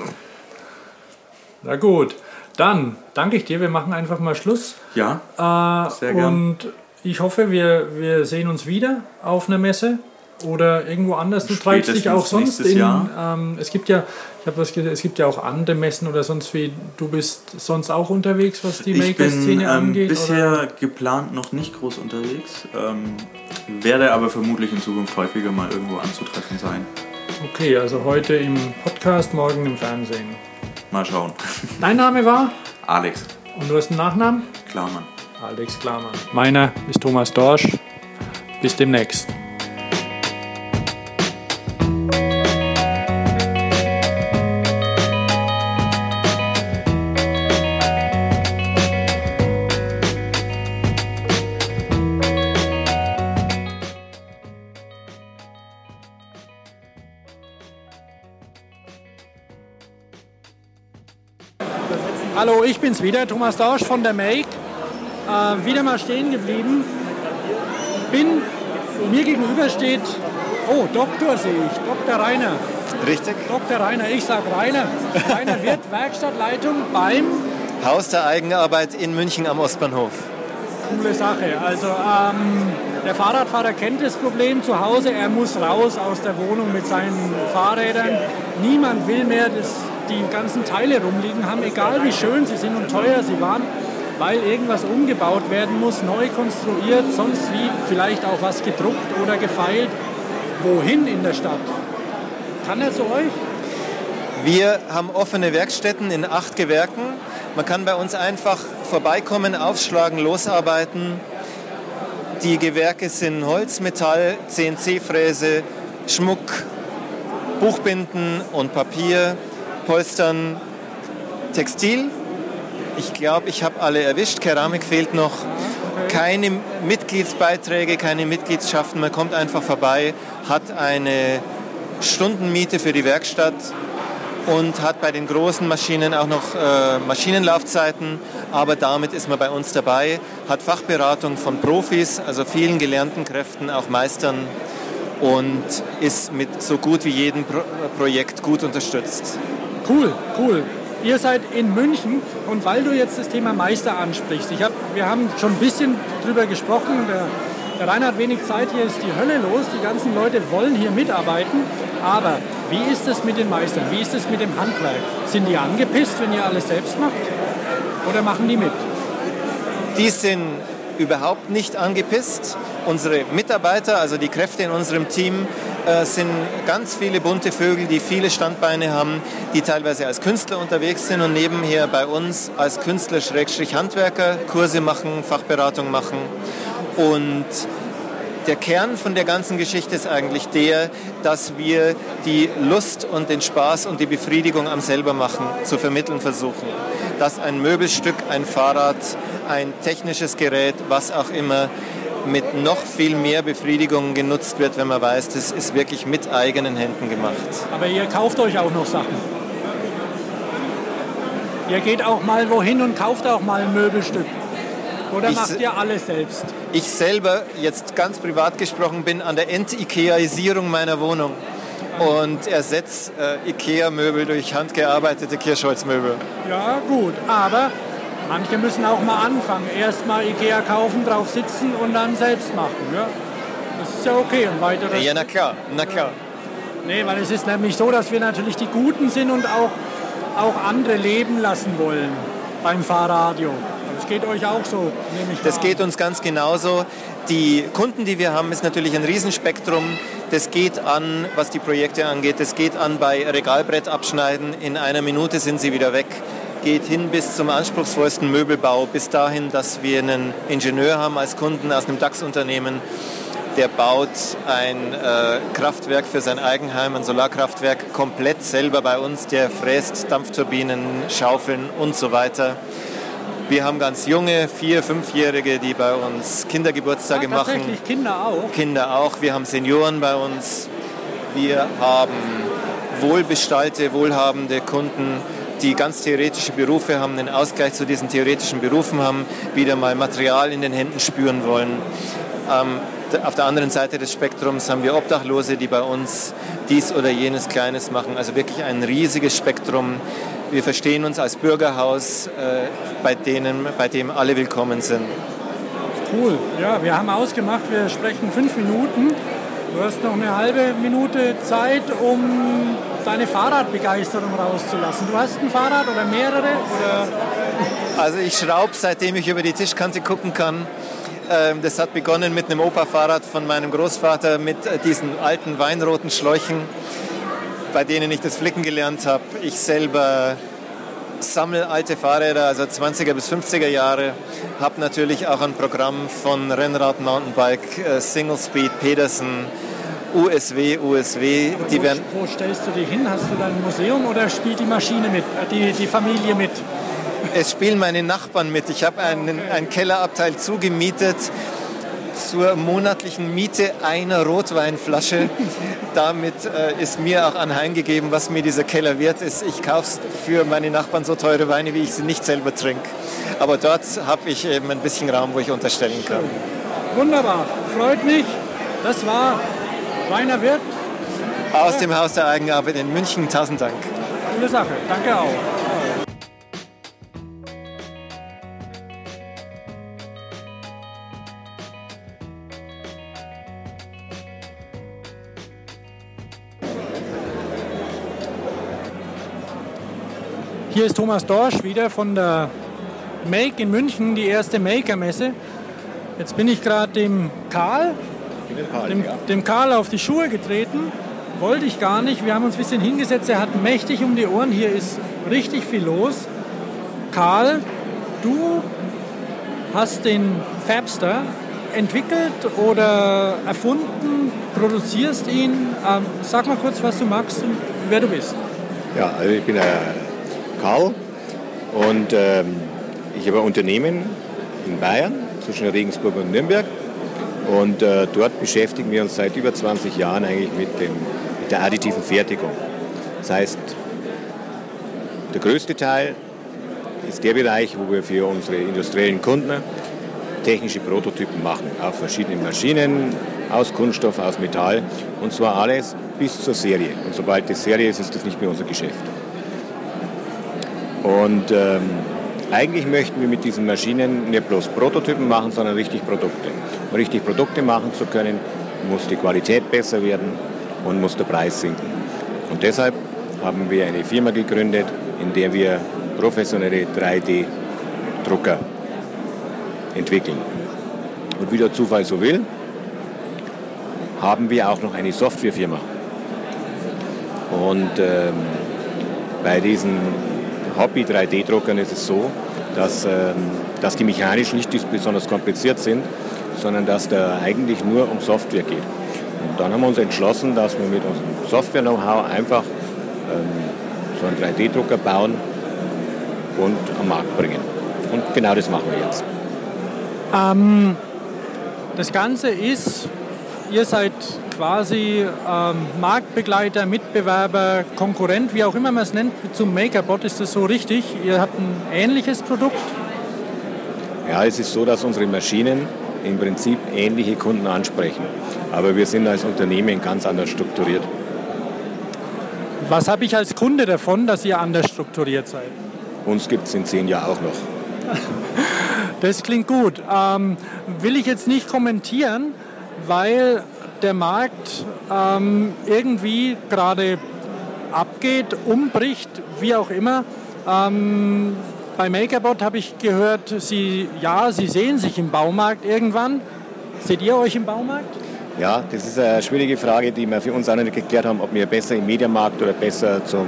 S1: Na gut, dann danke ich dir. Wir machen einfach mal Schluss.
S3: Ja,
S1: äh, sehr gerne. Und ich hoffe, wir, wir sehen uns wieder auf einer Messe oder irgendwo anders. Du treibst dich auch sonst in. Ähm, es gibt ja, ich habe was es gibt ja auch andere Messen oder sonst wie. Du bist sonst auch unterwegs, was die Maker-Szene ähm, angeht?
S3: Bisher oder? geplant noch nicht groß unterwegs. Ähm, werde aber vermutlich in Zukunft häufiger mal irgendwo anzutreffen sein.
S1: Okay, also heute im Podcast, morgen im Fernsehen.
S3: Mal schauen.
S1: Dein Name war?
S3: Alex.
S1: Und du hast einen Nachnamen?
S3: Klarmann.
S1: Alex Klarmann. Meiner ist Thomas Dorsch. Bis demnächst. Ich bin's wieder, Thomas Dausch von der Make. Äh, wieder mal stehen geblieben. Bin, mir gegenüber steht, oh, Doktor sehe ich, Dr. Rainer.
S4: Richtig.
S1: Dr. Rainer, ich sag Rainer. Rainer wird Werkstattleitung beim
S4: Haus der Eigenarbeit in München am Ostbahnhof.
S1: Coole Sache. Also ähm, der Fahrradfahrer kennt das Problem zu Hause. Er muss raus aus der Wohnung mit seinen Fahrrädern. Niemand will mehr das die ganzen Teile rumliegen haben, egal wie schön sie sind und teuer sie waren, weil irgendwas umgebaut werden muss, neu konstruiert, sonst wie vielleicht auch was gedruckt oder gefeilt. Wohin in der Stadt? Kann er zu euch?
S4: Wir haben offene Werkstätten in acht Gewerken. Man kann bei uns einfach vorbeikommen, aufschlagen, losarbeiten. Die Gewerke sind Holz, Metall, CNC-Fräse, Schmuck, Buchbinden und Papier, Polstern, Textil. Ich glaube, ich habe alle erwischt. Keramik fehlt noch. Keine Mitgliedsbeiträge, keine Mitgliedschaften. Man kommt einfach vorbei, hat eine Stundenmiete für die Werkstatt und hat bei den großen Maschinen auch noch äh, Maschinenlaufzeiten. Aber damit ist man bei uns dabei, hat Fachberatung von Profis, also vielen gelernten Kräften, auch Meistern und ist mit so gut wie jedem Pro Projekt gut unterstützt.
S1: Cool, cool. Ihr seid in München und weil du jetzt das Thema Meister ansprichst, ich hab, wir haben schon ein bisschen drüber gesprochen, der, der Rainer hat wenig Zeit, hier ist die Hölle los, die ganzen Leute wollen hier mitarbeiten, aber wie ist es mit den Meistern, wie ist es mit dem Handwerk? Sind die angepisst, wenn ihr alles selbst macht oder machen die mit?
S4: Die sind überhaupt nicht angepisst. Unsere Mitarbeiter, also die Kräfte in unserem Team, äh, sind ganz viele bunte Vögel, die viele Standbeine haben, die teilweise als Künstler unterwegs sind und nebenher bei uns als Künstler-Handwerker Kurse machen, Fachberatung machen. Und der Kern von der ganzen Geschichte ist eigentlich der, dass wir die Lust und den Spaß und die Befriedigung am selber machen zu vermitteln versuchen. Dass ein Möbelstück, ein Fahrrad, ein technisches Gerät, was auch immer, mit noch viel mehr Befriedigung genutzt wird, wenn man weiß, das ist wirklich mit eigenen Händen gemacht.
S1: Aber ihr kauft euch auch noch Sachen. Ihr geht auch mal wohin und kauft auch mal ein Möbelstück. Oder ich macht ihr alles selbst?
S4: Ich selber, jetzt ganz privat gesprochen, bin an der Ent-Ikeaisierung meiner Wohnung und ersetze äh, Ikea-Möbel durch handgearbeitete Kirschholzmöbel.
S1: Ja, gut, aber Manche müssen auch mal anfangen. Erst mal Ikea kaufen, drauf sitzen und dann selbst machen. Ja? Das ist ja okay. Und weiteres,
S4: ja, na klar, na klar.
S1: Nee, weil es ist nämlich so, dass wir natürlich die Guten sind und auch, auch andere leben lassen wollen beim Fahrradio. Das geht euch auch so, nehme ich
S4: Das geht uns ganz genauso. Die Kunden, die wir haben, ist natürlich ein Riesenspektrum. Das geht an, was die Projekte angeht. Das geht an bei Regalbrett abschneiden. In einer Minute sind sie wieder weg geht hin bis zum anspruchsvollsten Möbelbau, bis dahin, dass wir einen Ingenieur haben als Kunden aus einem DAX-Unternehmen, der baut ein äh, Kraftwerk für sein Eigenheim, ein Solarkraftwerk, komplett selber bei uns. Der fräst Dampfturbinen, Schaufeln und so weiter. Wir haben ganz junge, vier-, fünfjährige, die bei uns Kindergeburtstage ja, machen.
S1: Tatsächlich Kinder auch.
S4: Kinder auch. Wir haben Senioren bei uns. Wir haben wohlbestallte, wohlhabende Kunden, die ganz theoretische Berufe haben, einen Ausgleich zu diesen theoretischen Berufen haben, wieder mal Material in den Händen spüren wollen. Ähm, auf der anderen Seite des Spektrums haben wir Obdachlose, die bei uns dies oder jenes Kleines machen. Also wirklich ein riesiges Spektrum. Wir verstehen uns als Bürgerhaus, äh, bei, denen, bei dem alle willkommen sind.
S1: Cool. Ja, wir haben ausgemacht, wir sprechen fünf Minuten. Du hast noch eine halbe Minute Zeit, um deine Fahrradbegeisterung rauszulassen. Du hast ein Fahrrad oder mehrere? Oder?
S4: Also ich schraube, seitdem ich über die Tischkante gucken kann. Ähm, das hat begonnen mit einem Opa-Fahrrad von meinem Großvater mit äh, diesen alten weinroten Schläuchen, bei denen ich das Flicken gelernt habe. Ich selber sammle alte Fahrräder, also 20er bis 50er Jahre, habe natürlich auch ein Programm von Rennrad, Mountainbike, äh, Single Speed, Pedersen, USW, USW.
S1: Die wo, werden wo stellst du die hin? Hast du dein Museum oder spielt die Maschine mit, die, die Familie mit?
S4: Es spielen meine Nachbarn mit. Ich habe einen, einen Kellerabteil zugemietet zur monatlichen Miete einer Rotweinflasche. Damit äh, ist mir auch anheimgegeben, was mir dieser Keller wert ist. Ich kaufe für meine Nachbarn so teure Weine, wie ich sie nicht selber trinke. Aber dort habe ich eben ein bisschen Raum, wo ich unterstellen kann.
S1: Wunderbar, freut mich. Das war Weiner Wirt.
S4: Aus dem Haus der Eigenarbeit in München. Tausend Dank.
S1: Coole Sache. Danke auch. Hier ist Thomas Dorsch wieder von der Make in München, die erste Maker-Messe. Jetzt bin ich gerade dem Karl, Karl dem, ja. dem Karl auf die Schuhe getreten. Wollte ich gar nicht. Wir haben uns ein bisschen hingesetzt. Er hat mächtig um die Ohren. Hier ist richtig viel los. Karl, du hast den Fabster entwickelt oder erfunden, produzierst ihn. Ähm, sag mal kurz, was du magst und wer du bist.
S5: Ja, also ich bin der Karl und ähm, ich habe ein Unternehmen in Bayern zwischen Regensburg und Nürnberg und äh, dort beschäftigen wir uns seit über 20 Jahren eigentlich mit, dem, mit der additiven Fertigung. Das heißt, der größte Teil ist der Bereich, wo wir für unsere industriellen Kunden technische Prototypen machen, auf verschiedenen Maschinen, aus Kunststoff, aus Metall und zwar alles bis zur Serie. Und sobald die Serie ist, ist das nicht mehr unser Geschäft. Und ähm, eigentlich möchten wir mit diesen Maschinen nicht bloß Prototypen machen, sondern richtig Produkte. Um richtig Produkte machen zu können, muss die Qualität besser werden und muss der Preis sinken. Und deshalb haben wir eine Firma gegründet, in der wir professionelle 3D-Drucker entwickeln. Und wie der Zufall so will, haben wir auch noch eine Softwarefirma. Und ähm, bei diesen Hobby-3D-Druckern ist es so, dass, ähm, dass die mechanisch nicht besonders kompliziert sind, sondern dass da eigentlich nur um Software geht. Und dann haben wir uns entschlossen, dass wir mit unserem Software-Know-how einfach ähm, so einen 3D-Drucker bauen und am Markt bringen. Und genau das machen wir jetzt.
S1: Ähm, das Ganze ist, ihr seid quasi ähm, Marktbegleiter, Mitbewerber, Konkurrent, wie auch immer man es nennt, zum MakerBot. Ist das so richtig? Ihr habt ein ähnliches Produkt?
S5: Ja, es ist so, dass unsere Maschinen im Prinzip ähnliche Kunden ansprechen. Aber wir sind als Unternehmen ganz anders strukturiert.
S1: Was habe ich als Kunde davon, dass ihr anders strukturiert seid?
S5: Uns gibt es in zehn Jahren auch noch.
S1: Das klingt gut. Ähm, will ich jetzt nicht kommentieren, weil der Markt ähm, irgendwie gerade abgeht, umbricht, wie auch immer. Ähm, bei MakerBot habe ich gehört, Sie, ja, Sie sehen sich im Baumarkt irgendwann. Seht ihr euch im Baumarkt?
S5: Ja, das ist eine schwierige Frage, die wir für uns auch nicht geklärt haben, ob wir besser im Mediamarkt oder besser zum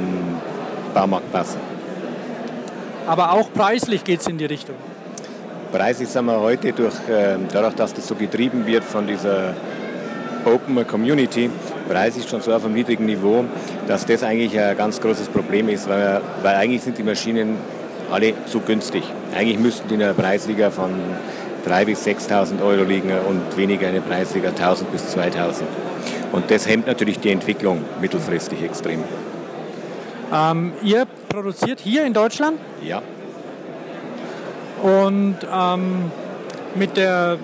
S5: Baumarkt passen.
S1: aber auch preislich geht es in die Richtung.
S5: Preislich sind wir heute, durch, äh, dadurch, dass das so getrieben wird von dieser Open Community, preislich schon so auf einem niedrigen Niveau, dass das eigentlich ein ganz großes Problem ist, weil, weil eigentlich sind die Maschinen alle zu günstig. Eigentlich müssten die in einer Preisliga von 3.000 bis 6.000 Euro liegen und weniger in der Preisliga 1.000 bis 2.000. Und das hemmt natürlich die Entwicklung mittelfristig extrem.
S1: Ähm, ihr produziert hier in Deutschland?
S5: Ja.
S1: Und ähm, mit der,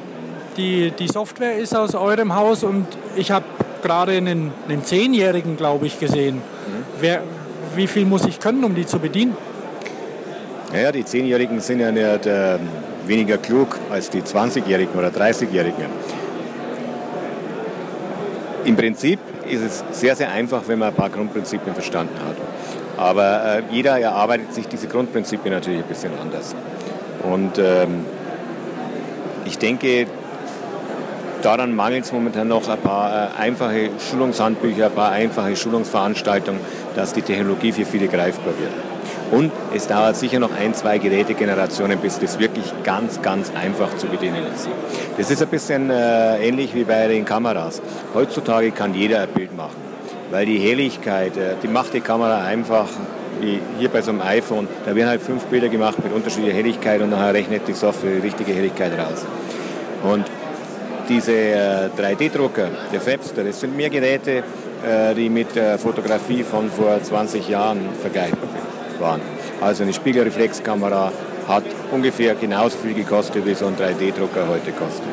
S1: die, die Software ist aus eurem Haus und ich habe gerade einen, einen Zehnjährigen, glaube ich, gesehen. Mhm. Wer, wie viel muss ich können, um die zu bedienen?
S5: Naja, die Zehnjährigen sind ja nicht äh, weniger klug als die 20-Jährigen oder 30-Jährigen. Im Prinzip ist es sehr, sehr einfach, wenn man ein paar Grundprinzipien verstanden hat. Aber äh, jeder erarbeitet sich diese Grundprinzipien natürlich ein bisschen anders. Und ähm, ich denke, daran mangelt es momentan noch ein paar äh, einfache Schulungshandbücher, ein paar einfache Schulungsveranstaltungen, dass die Technologie für viele greifbar wird. Und es dauert sicher noch ein, zwei Gerätegenerationen, bis das wirklich ganz, ganz einfach zu bedienen ist. Das ist ein bisschen äh, ähnlich wie bei den Kameras. Heutzutage kann jeder ein Bild machen, weil die Helligkeit, äh, die macht die Kamera einfach wie hier bei so einem iPhone. Da werden halt fünf Bilder gemacht mit unterschiedlicher Helligkeit und nachher rechnet die Software die richtige Helligkeit raus. Und diese äh, 3D-Drucker, der Fabster, das sind mehr Geräte, äh, die mit der Fotografie von vor 20 Jahren vergleichbar waren. Also eine Spiegelreflexkamera hat ungefähr genauso viel gekostet, wie so ein 3D-Drucker heute kostet.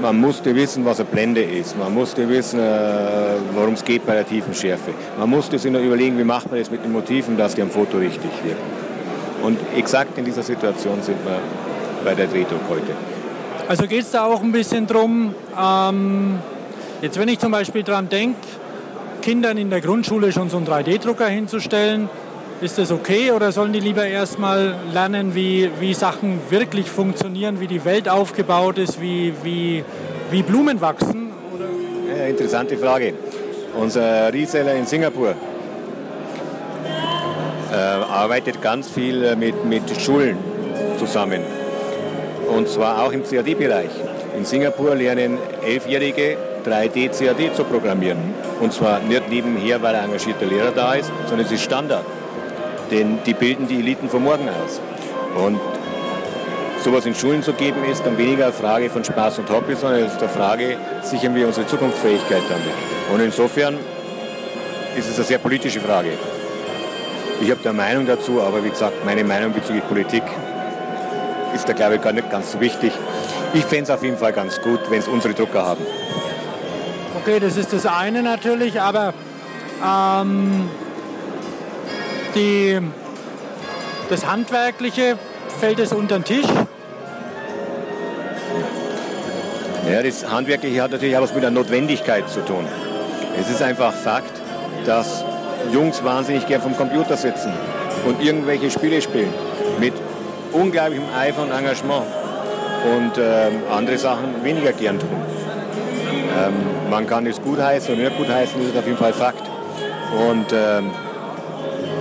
S5: Man musste wissen, was eine Blende ist. Man musste wissen, äh, worum es geht bei der tiefen Schärfe. Man musste sich noch überlegen, wie macht man das mit den Motiven, dass die am Foto richtig wirken. Und exakt in dieser Situation sind wir bei der Drehdruck heute.
S1: Also geht es da auch ein bisschen drum, ähm, jetzt wenn ich zum Beispiel dran denke, Kindern in der Grundschule schon so einen 3D-Drucker hinzustellen, ist das okay oder sollen die lieber erstmal lernen, wie, wie Sachen wirklich funktionieren, wie die Welt aufgebaut ist, wie, wie, wie Blumen wachsen?
S5: Ja, interessante Frage. Unser Reseller in Singapur äh, arbeitet ganz viel äh, mit, mit Schulen zusammen. Und zwar auch im CAD-Bereich. In Singapur lernen Elfjährige 3D-CAD zu programmieren. Und zwar nicht nebenher, weil ein engagierter Lehrer da ist, sondern es ist Standard. Denn die bilden die Eliten von morgen aus. Und sowas in Schulen zu geben, ist dann weniger eine Frage von Spaß und Hobby, sondern es ist eine Frage, sichern wir unsere Zukunftsfähigkeit damit. Und insofern ist es eine sehr politische Frage. Ich habe da eine Meinung dazu, aber wie gesagt, meine Meinung bezüglich Politik ist da glaube ich gar nicht ganz so wichtig. Ich fände es auf jeden Fall ganz gut, wenn es unsere Drucker haben.
S1: Okay, das ist das eine natürlich, aber ähm, die, das Handwerkliche fällt es unter den Tisch.
S5: Ja, das Handwerkliche hat natürlich auch was mit der Notwendigkeit zu tun. Es ist einfach Fakt, dass Jungs wahnsinnig gern vom Computer sitzen und irgendwelche Spiele spielen mit unglaublichem Eifer und Engagement und ähm, andere Sachen weniger gern tun. Ähm, man kann es gut heißen oder nicht gut heißen, das ist auf jeden Fall Fakt. Und ähm,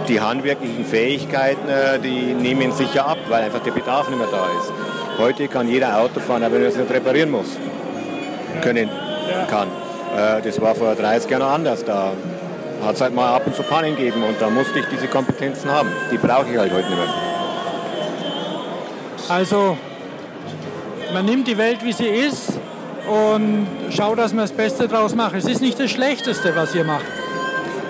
S5: die handwerklichen Fähigkeiten, äh, die nehmen sicher ab, weil einfach der Bedarf nicht mehr da ist. Heute kann jeder Auto fahren, aber wenn er es nicht reparieren muss, können kann. Äh, das war vor 30 Jahren anders. Da hat es halt mal ab und zu Pannen gegeben und da musste ich diese Kompetenzen haben. Die brauche ich halt heute nicht mehr.
S1: Also man nimmt die Welt, wie sie ist und schaut, dass man das Beste draus macht. Es ist nicht das Schlechteste, was ihr macht.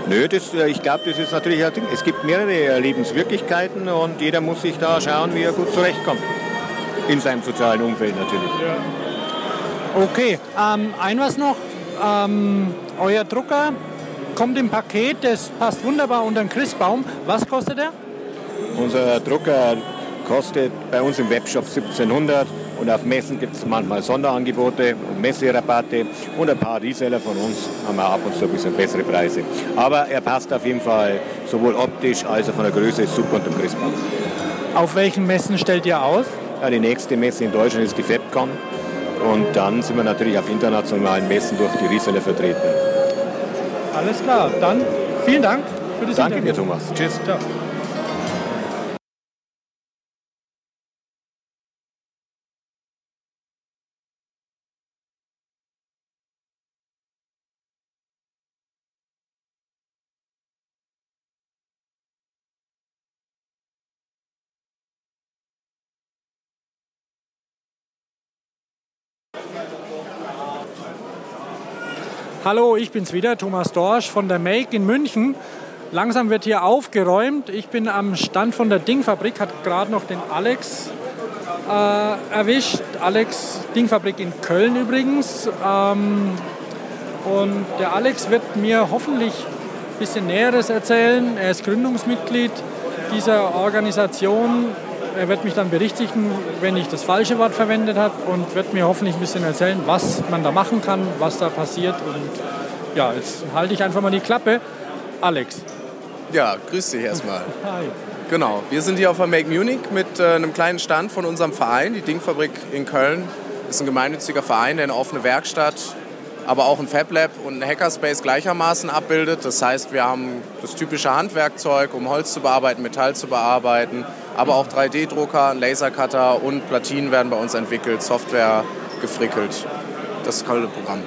S5: Nö, das, äh, ich glaube, das ist natürlich ein Ding. Es gibt mehrere Lebenswirklichkeiten und jeder muss sich da schauen, wie er gut zurechtkommt. In seinem sozialen Umfeld natürlich.
S1: Ja. Okay, ähm, ein was noch. Ähm, euer Drucker kommt im Paket, das passt wunderbar unter den Christbaum. Was kostet der?
S5: Unser Drucker kostet bei uns im Webshop 1700 und auf Messen gibt es manchmal Sonderangebote und Messerabatte und ein paar Reseller von uns haben wir ab und zu ein bisschen bessere Preise. Aber er passt auf jeden Fall sowohl optisch als auch von der Größe super unter dem Christbaum.
S1: Auf welchen Messen stellt ihr aus?
S5: Ja, die nächste Messe in Deutschland ist die FEPCON und dann sind wir natürlich auf internationalen Messen durch die Reseller vertreten.
S1: Alles klar, dann vielen Dank
S5: für das Danke Interview. dir, Thomas. Tschüss. Ciao.
S1: Hallo, ich bin's wieder, Thomas Dorsch von der Make in München. Langsam wird hier aufgeräumt. Ich bin am Stand von der Dingfabrik, hat gerade noch den Alex äh, erwischt. Alex Dingfabrik in Köln übrigens. Ähm, und der Alex wird mir hoffentlich ein bisschen Näheres erzählen. Er ist Gründungsmitglied dieser Organisation. Er wird mich dann berichtigen, wenn ich das falsche Wort verwendet habe und wird mir hoffentlich ein bisschen erzählen, was man da machen kann, was da passiert. Und ja, jetzt halte ich einfach mal die Klappe. Alex.
S6: Ja, grüß dich erstmal.
S1: Hi.
S6: Genau, wir sind hier auf der Make Munich mit äh, einem kleinen Stand von unserem Verein, die Dingfabrik in Köln. Das ist ein gemeinnütziger Verein, der eine offene Werkstatt, aber auch ein Fab Lab und ein Hackerspace gleichermaßen abbildet. Das heißt, wir haben das typische Handwerkzeug, um Holz zu bearbeiten, Metall zu bearbeiten, aber auch 3D-Drucker, ein Lasercutter und Platinen werden bei uns entwickelt, Software gefrickelt. Das ist ein Programm.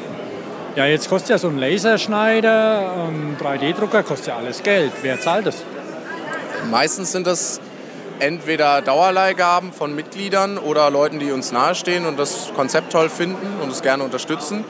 S1: Ja, jetzt kostet ja so ein Laserschneider, ein 3D-Drucker, kostet ja alles Geld. Wer zahlt das?
S6: Meistens sind das entweder Dauerleihgaben von Mitgliedern oder Leuten, die uns nahestehen und das Konzept toll finden und es gerne unterstützen.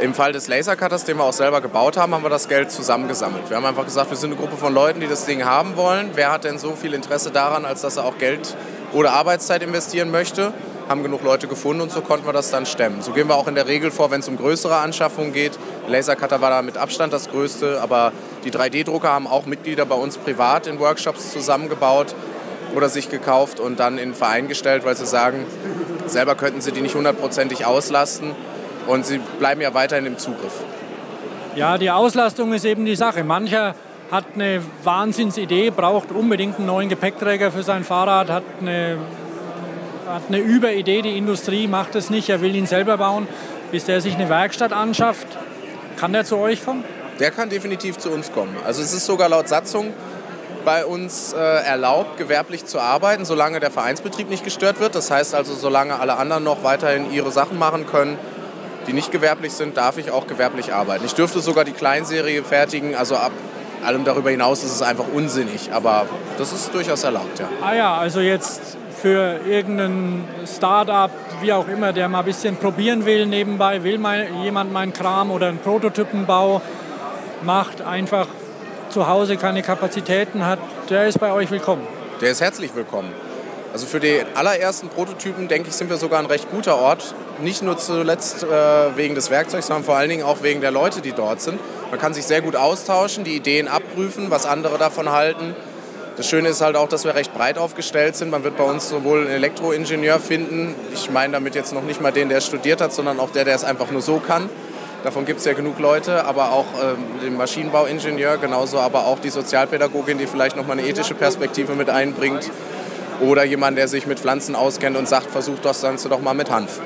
S6: Im Fall des Lasercutters, den wir auch selber gebaut haben, haben wir das Geld zusammengesammelt. Wir haben einfach gesagt, wir sind eine Gruppe von Leuten, die das Ding haben wollen. Wer hat denn so viel Interesse daran, als dass er auch Geld oder Arbeitszeit investieren möchte? Haben genug Leute gefunden und so konnten wir das dann stemmen. So gehen wir auch in der Regel vor, wenn es um größere Anschaffungen geht. Lasercutter war da mit Abstand das größte, aber die 3D-Drucker haben auch Mitglieder bei uns privat in Workshops zusammengebaut oder sich gekauft und dann in den Verein gestellt, weil sie sagen, selber könnten sie die nicht hundertprozentig auslasten und sie bleiben ja weiterhin im Zugriff.
S1: Ja, die Auslastung ist eben die Sache. Mancher hat eine Wahnsinnsidee, braucht unbedingt einen neuen Gepäckträger für sein Fahrrad, hat eine, hat eine Überidee, die Industrie macht es nicht, er will ihn selber bauen. Bis der sich eine Werkstatt anschafft, kann der zu euch kommen?
S6: Der kann definitiv zu uns kommen. Also es ist sogar laut Satzung bei uns äh, erlaubt, gewerblich zu arbeiten, solange der Vereinsbetrieb nicht gestört wird. Das heißt also, solange alle anderen noch weiterhin ihre Sachen machen können, die nicht gewerblich sind, darf ich auch gewerblich arbeiten. Ich dürfte sogar die Kleinserie fertigen, also ab allem darüber hinaus ist es einfach unsinnig, aber das ist durchaus erlaubt, ja.
S1: Ah ja, also jetzt für irgendein Start-up, wie auch immer, der mal ein bisschen probieren will nebenbei, will mal jemand meinen Kram oder einen Prototypenbau macht, einfach zu Hause keine Kapazitäten hat, der ist bei euch willkommen.
S6: Der ist herzlich willkommen. Also für die allerersten Prototypen, denke ich, sind wir sogar ein recht guter Ort. Nicht nur zuletzt äh, wegen des Werkzeugs, sondern vor allen Dingen auch wegen der Leute, die dort sind. Man kann sich sehr gut austauschen, die Ideen abprüfen, was andere davon halten. Das Schöne ist halt auch, dass wir recht breit aufgestellt sind. Man wird bei uns sowohl einen Elektroingenieur finden, ich meine damit jetzt noch nicht mal den, der studiert hat, sondern auch der, der es einfach nur so kann. Davon gibt es ja genug Leute, aber auch ähm, den Maschinenbauingenieur, genauso aber auch die Sozialpädagogin, die vielleicht noch mal eine ethische Perspektive mit einbringt. Oder jemand, der sich mit Pflanzen auskennt und sagt, versuch das Ganze doch mal mit Hanf.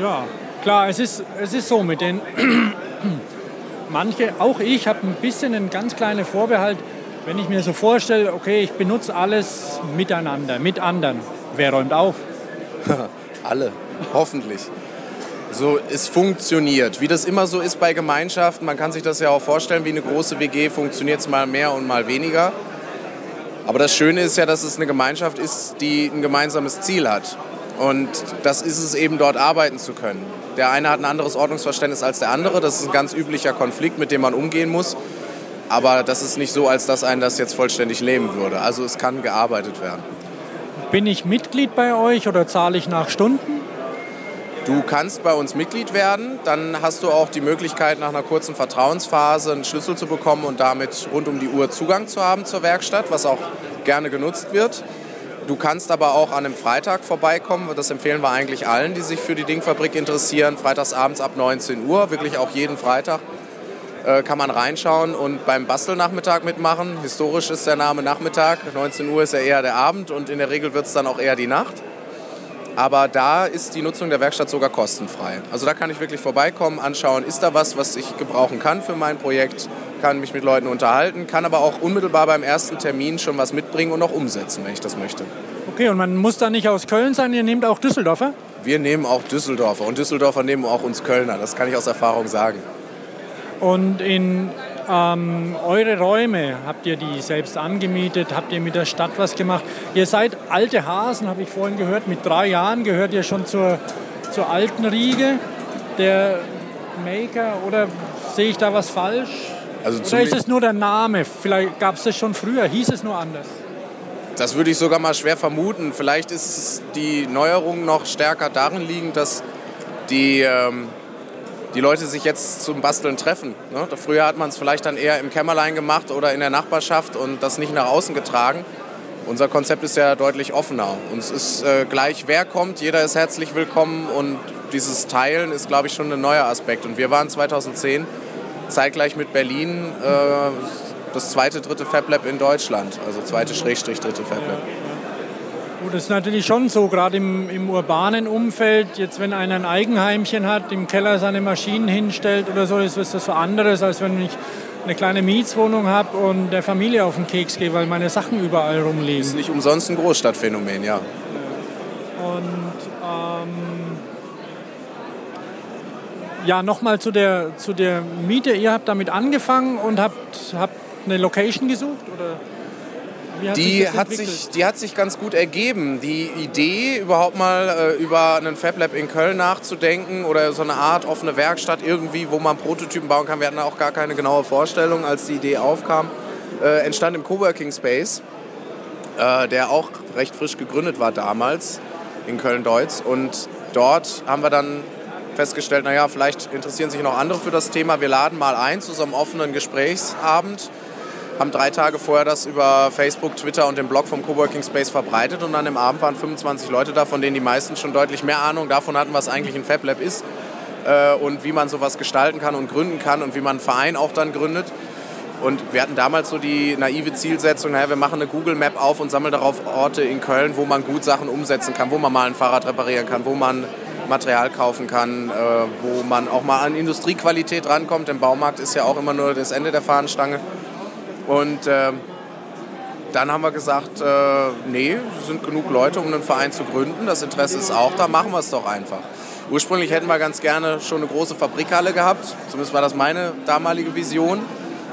S1: Ja, klar, es ist, es ist so mit den... Manche, auch ich, habe ein bisschen einen ganz kleinen Vorbehalt, wenn ich mir so vorstelle, okay, ich benutze alles miteinander, mit anderen. Wer räumt auf?
S6: Alle, hoffentlich. So, es funktioniert. Wie das immer so ist bei Gemeinschaften, man kann sich das ja auch vorstellen, wie eine große WG funktioniert es mal mehr und mal weniger. Aber das Schöne ist ja, dass es eine Gemeinschaft ist, die ein gemeinsames Ziel hat. Und das ist es eben, dort arbeiten zu können. Der eine hat ein anderes Ordnungsverständnis als der andere. Das ist ein ganz üblicher Konflikt, mit dem man umgehen muss. Aber das ist nicht so, als dass einen das jetzt vollständig lähmen würde. Also es kann gearbeitet werden.
S1: Bin ich Mitglied bei euch oder zahle ich nach Stunden?
S6: Du kannst bei uns Mitglied werden, dann hast du auch die Möglichkeit, nach einer kurzen Vertrauensphase einen Schlüssel zu bekommen und damit rund um die Uhr Zugang zu haben zur Werkstatt, was auch gerne genutzt wird. Du kannst aber auch an einem Freitag vorbeikommen. Das empfehlen wir eigentlich allen, die sich für die Dingfabrik interessieren. Freitagsabends ab 19 Uhr, wirklich auch jeden Freitag, äh, kann man reinschauen und beim Bastelnachmittag mitmachen. Historisch ist der Name Nachmittag, 19 Uhr ist ja eher der Abend und in der Regel wird es dann auch eher die Nacht. Aber da ist die Nutzung der Werkstatt sogar kostenfrei. Also da kann ich wirklich vorbeikommen, anschauen, ist da was, was ich gebrauchen kann für mein Projekt, kann mich mit Leuten unterhalten, kann aber auch unmittelbar beim ersten Termin schon was mitbringen und auch umsetzen, wenn ich das möchte.
S1: Okay, und man muss da nicht aus Köln sein, ihr nehmt auch Düsseldorfer?
S6: Wir nehmen auch Düsseldorfer und Düsseldorfer nehmen auch uns Kölner, das kann ich aus Erfahrung sagen.
S1: Und in ähm, eure Räume, habt ihr die selbst angemietet? Habt ihr mit der Stadt was gemacht? Ihr seid alte Hasen, habe ich vorhin gehört. Mit drei Jahren gehört ihr schon zur zur alten Riege der Maker oder sehe ich da was falsch?
S6: Also
S1: oder ist es nur der Name? Vielleicht gab es das schon früher, hieß es nur anders?
S6: Das würde ich sogar mal schwer vermuten. Vielleicht ist die Neuerung noch stärker darin liegend, dass die, ähm, die Leute sich jetzt zum Basteln treffen. Ne? Früher hat man es vielleicht dann eher im Kämmerlein gemacht oder in der Nachbarschaft und das nicht nach außen getragen. Unser Konzept ist ja deutlich offener. Uns ist äh, gleich, wer kommt, jeder ist herzlich willkommen und dieses Teilen ist, glaube ich, schon ein neuer Aspekt. Und wir waren 2010 zeitgleich mit Berlin äh, das zweite, dritte Fab Lab in Deutschland. Also zweite, Schrägstrich, dritte Fab Lab.
S1: Gut, das ist natürlich schon so, gerade im, im urbanen Umfeld. Jetzt, wenn einer ein Eigenheimchen hat, im Keller seine Maschinen hinstellt oder so, ist das was anderes, als wenn ich eine kleine Mietswohnung habe und der Familie auf den Keks gehe, weil meine Sachen überall rumliegen. Das
S6: ist nicht umsonst ein Großstadtphänomen, ja.
S1: Und ähm, ja, nochmal zu der, zu der Miete. Ihr habt damit angefangen und habt, habt eine Location gesucht? Oder
S6: hat die, hat sich, die hat sich ganz gut ergeben. Die Idee, überhaupt mal äh, über einen Fab Lab in Köln nachzudenken oder so eine Art offene Werkstatt irgendwie, wo man Prototypen bauen kann. Wir hatten auch gar keine genaue Vorstellung, als die Idee aufkam. Äh, entstand im Coworking Space, äh, der auch recht frisch gegründet war damals in Köln-Deutz. Und dort haben wir dann festgestellt, naja, vielleicht interessieren sich noch andere für das Thema. Wir laden mal ein zu so einem offenen Gesprächsabend haben drei Tage vorher das über Facebook, Twitter und den Blog vom Coworking Space verbreitet und dann im Abend waren 25 Leute da, von denen die meisten schon deutlich mehr Ahnung davon hatten, was eigentlich ein Fab Lab ist äh, und wie man sowas gestalten kann und gründen kann und wie man einen Verein auch dann gründet. Und wir hatten damals so die naive Zielsetzung, naja, wir machen eine Google Map auf und sammeln darauf Orte in Köln, wo man gut Sachen umsetzen kann, wo man mal ein Fahrrad reparieren kann, wo man Material kaufen kann, äh, wo man auch mal an Industriequalität rankommt. Im Baumarkt ist ja auch immer nur das Ende der Fahnenstange. Und äh, dann haben wir gesagt, äh, nee, sind genug Leute, um einen Verein zu gründen. Das Interesse ist auch da, machen wir es doch einfach. Ursprünglich hätten wir ganz gerne schon eine große Fabrikhalle gehabt. Zumindest war das meine damalige Vision.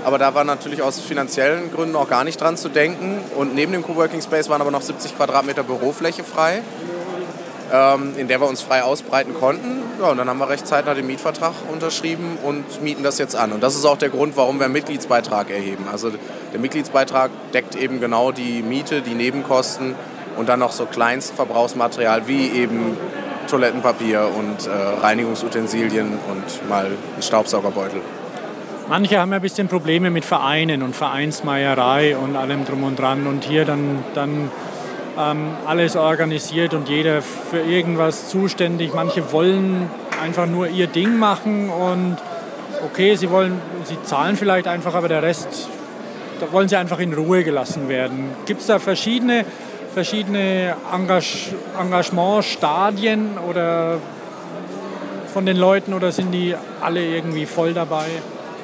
S6: Aber da war natürlich aus finanziellen Gründen auch gar nicht dran zu denken. Und neben dem Coworking Space waren aber noch 70 Quadratmeter Bürofläche frei ähm, in der wir uns frei ausbreiten konnten. Ja, und dann haben wir recht zeitnah den Mietvertrag unterschrieben und mieten das jetzt an. Und das ist auch der Grund, warum wir einen Mitgliedsbeitrag erheben. Also der Mitgliedsbeitrag deckt eben genau die Miete, die Nebenkosten und dann noch so Kleinstverbrauchsmaterial wie eben Toilettenpapier und äh, Reinigungsutensilien und mal ein Staubsaugerbeutel.
S1: Manche haben ja ein bisschen Probleme mit Vereinen und Vereinsmeierei und allem drum und dran. Und hier dann, dann ähm, alles organisiert und jeder für irgendwas zuständig. Manche wollen einfach nur ihr Ding machen und okay, sie wollen, sie zahlen vielleicht einfach, aber der Rest, da wollen sie einfach in Ruhe gelassen werden. Gibt es da verschiedene, verschiedene Engage Engagementstadien oder von den Leuten oder sind die alle irgendwie voll dabei?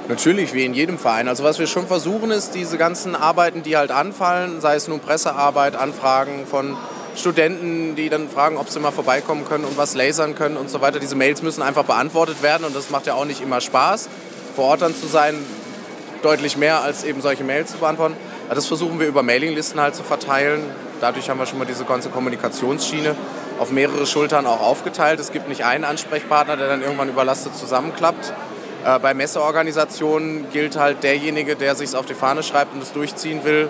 S6: Natürlich, wie in jedem Verein. Also was wir schon versuchen ist, diese ganzen Arbeiten, die halt anfallen, sei es nun Pressearbeit, Anfragen von Studenten, die dann fragen, ob sie mal vorbeikommen können und was lasern können und so weiter. Diese Mails müssen einfach beantwortet werden und das macht ja auch nicht immer Spaß. Vor Ort dann zu sein, deutlich mehr als eben solche Mails zu beantworten. das versuchen wir über Mailinglisten halt zu verteilen. Dadurch haben wir schon mal diese ganze Kommunikationsschiene auf mehrere Schultern auch aufgeteilt. Es gibt nicht einen Ansprechpartner, der dann irgendwann überlastet zusammenklappt. Äh, bei Messeorganisationen gilt halt derjenige, der sich auf die Fahne schreibt und es durchziehen will,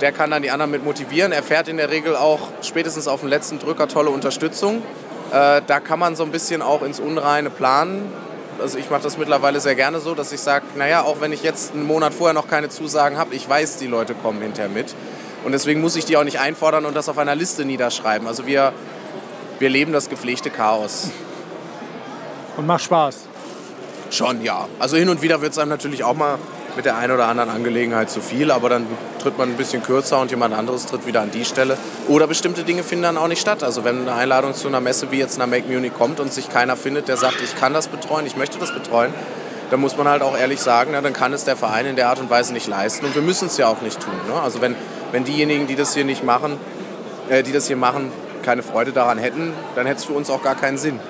S6: der kann dann die anderen mit motivieren. Er fährt in der Regel auch spätestens auf den letzten Drücker tolle Unterstützung. Äh, da kann man so ein bisschen auch ins Unreine planen. Also ich mache das mittlerweile sehr gerne so, dass ich sage, naja, auch wenn ich jetzt einen Monat vorher noch keine Zusagen habe, ich weiß, die Leute kommen hinterher mit. Und deswegen muss ich die auch nicht einfordern und das auf einer Liste niederschreiben. Also wir, wir leben das gepflegte Chaos.
S1: Und macht Spaß.
S6: Schon, ja. Also hin und wieder wird es einem natürlich auch mal mit der einen oder anderen Angelegenheit zu viel, aber dann tritt man ein bisschen kürzer und jemand anderes tritt wieder an die Stelle. Oder bestimmte Dinge finden dann auch nicht statt. Also wenn eine Einladung zu einer Messe wie jetzt einer Make Munich kommt und sich keiner findet, der sagt, ich kann das betreuen, ich möchte das betreuen, dann muss man halt auch ehrlich sagen, na, dann kann es der Verein in der Art und Weise nicht leisten und wir müssen es ja auch nicht tun. Ne? Also wenn, wenn diejenigen, die das hier nicht machen, äh, die das hier machen, keine Freude daran hätten, dann hätte es für uns auch gar keinen Sinn.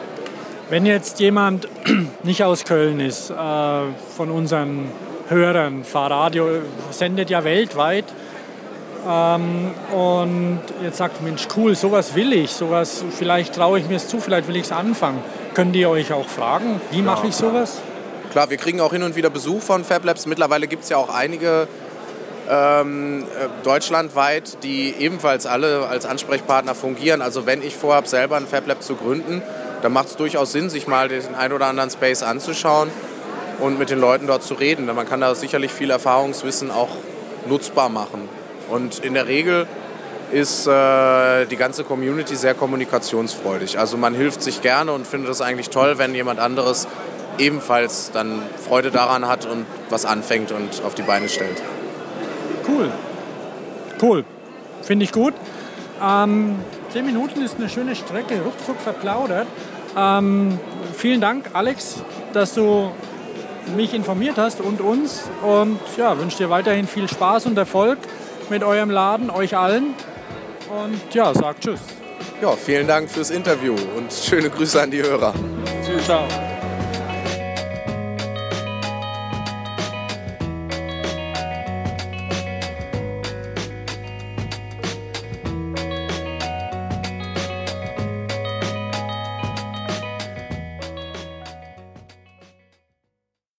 S1: Wenn jetzt jemand nicht aus Köln ist, äh, von unseren Hörern, Fahrradio sendet ja weltweit, Ähm, und jetzt sagt, Mensch, cool, sowas will ich, sowas, vielleicht traue ich mir es zu, vielleicht will ich es anfangen. Könnt ihr euch auch fragen, wie mache ich sowas?
S6: Klar, wir kriegen auch hin und wieder Besuch von Fab Labs. Mittlerweile gibt es ja auch einige ähm, äh, deutschlandweit, die ebenfalls alle als Ansprechpartner fungieren. Also wenn ich vorhabe, selber ein Fab Lab zu gründen, dann macht es durchaus Sinn, sich mal den ein oder anderen Space anzuschauen und mit den Leuten dort zu reden. Denn man kann da sicherlich viel Erfahrungswissen auch nutzbar machen. Und in der Regel ist äh, die ganze Community sehr kommunikationsfreudig. Also man hilft sich gerne und findet es eigentlich toll, wenn jemand anderes ebenfalls dann Freude daran hat und was anfängt und auf die Beine stellt.
S1: Cool. Cool. Finde ich gut. Ähm, zehn Minuten ist eine schöne Strecke, ruckzuck verplaudert. Ähm, vielen Dank, Alex, dass du mich informiert hast und uns. Und ja, wünsche dir weiterhin viel Spaß und Erfolg mit eurem Laden, euch allen. Und ja, sag Tschüss.
S6: Ja, vielen Dank fürs Interview und schöne Grüße an die Hörer.
S1: Tschüss. Ciao.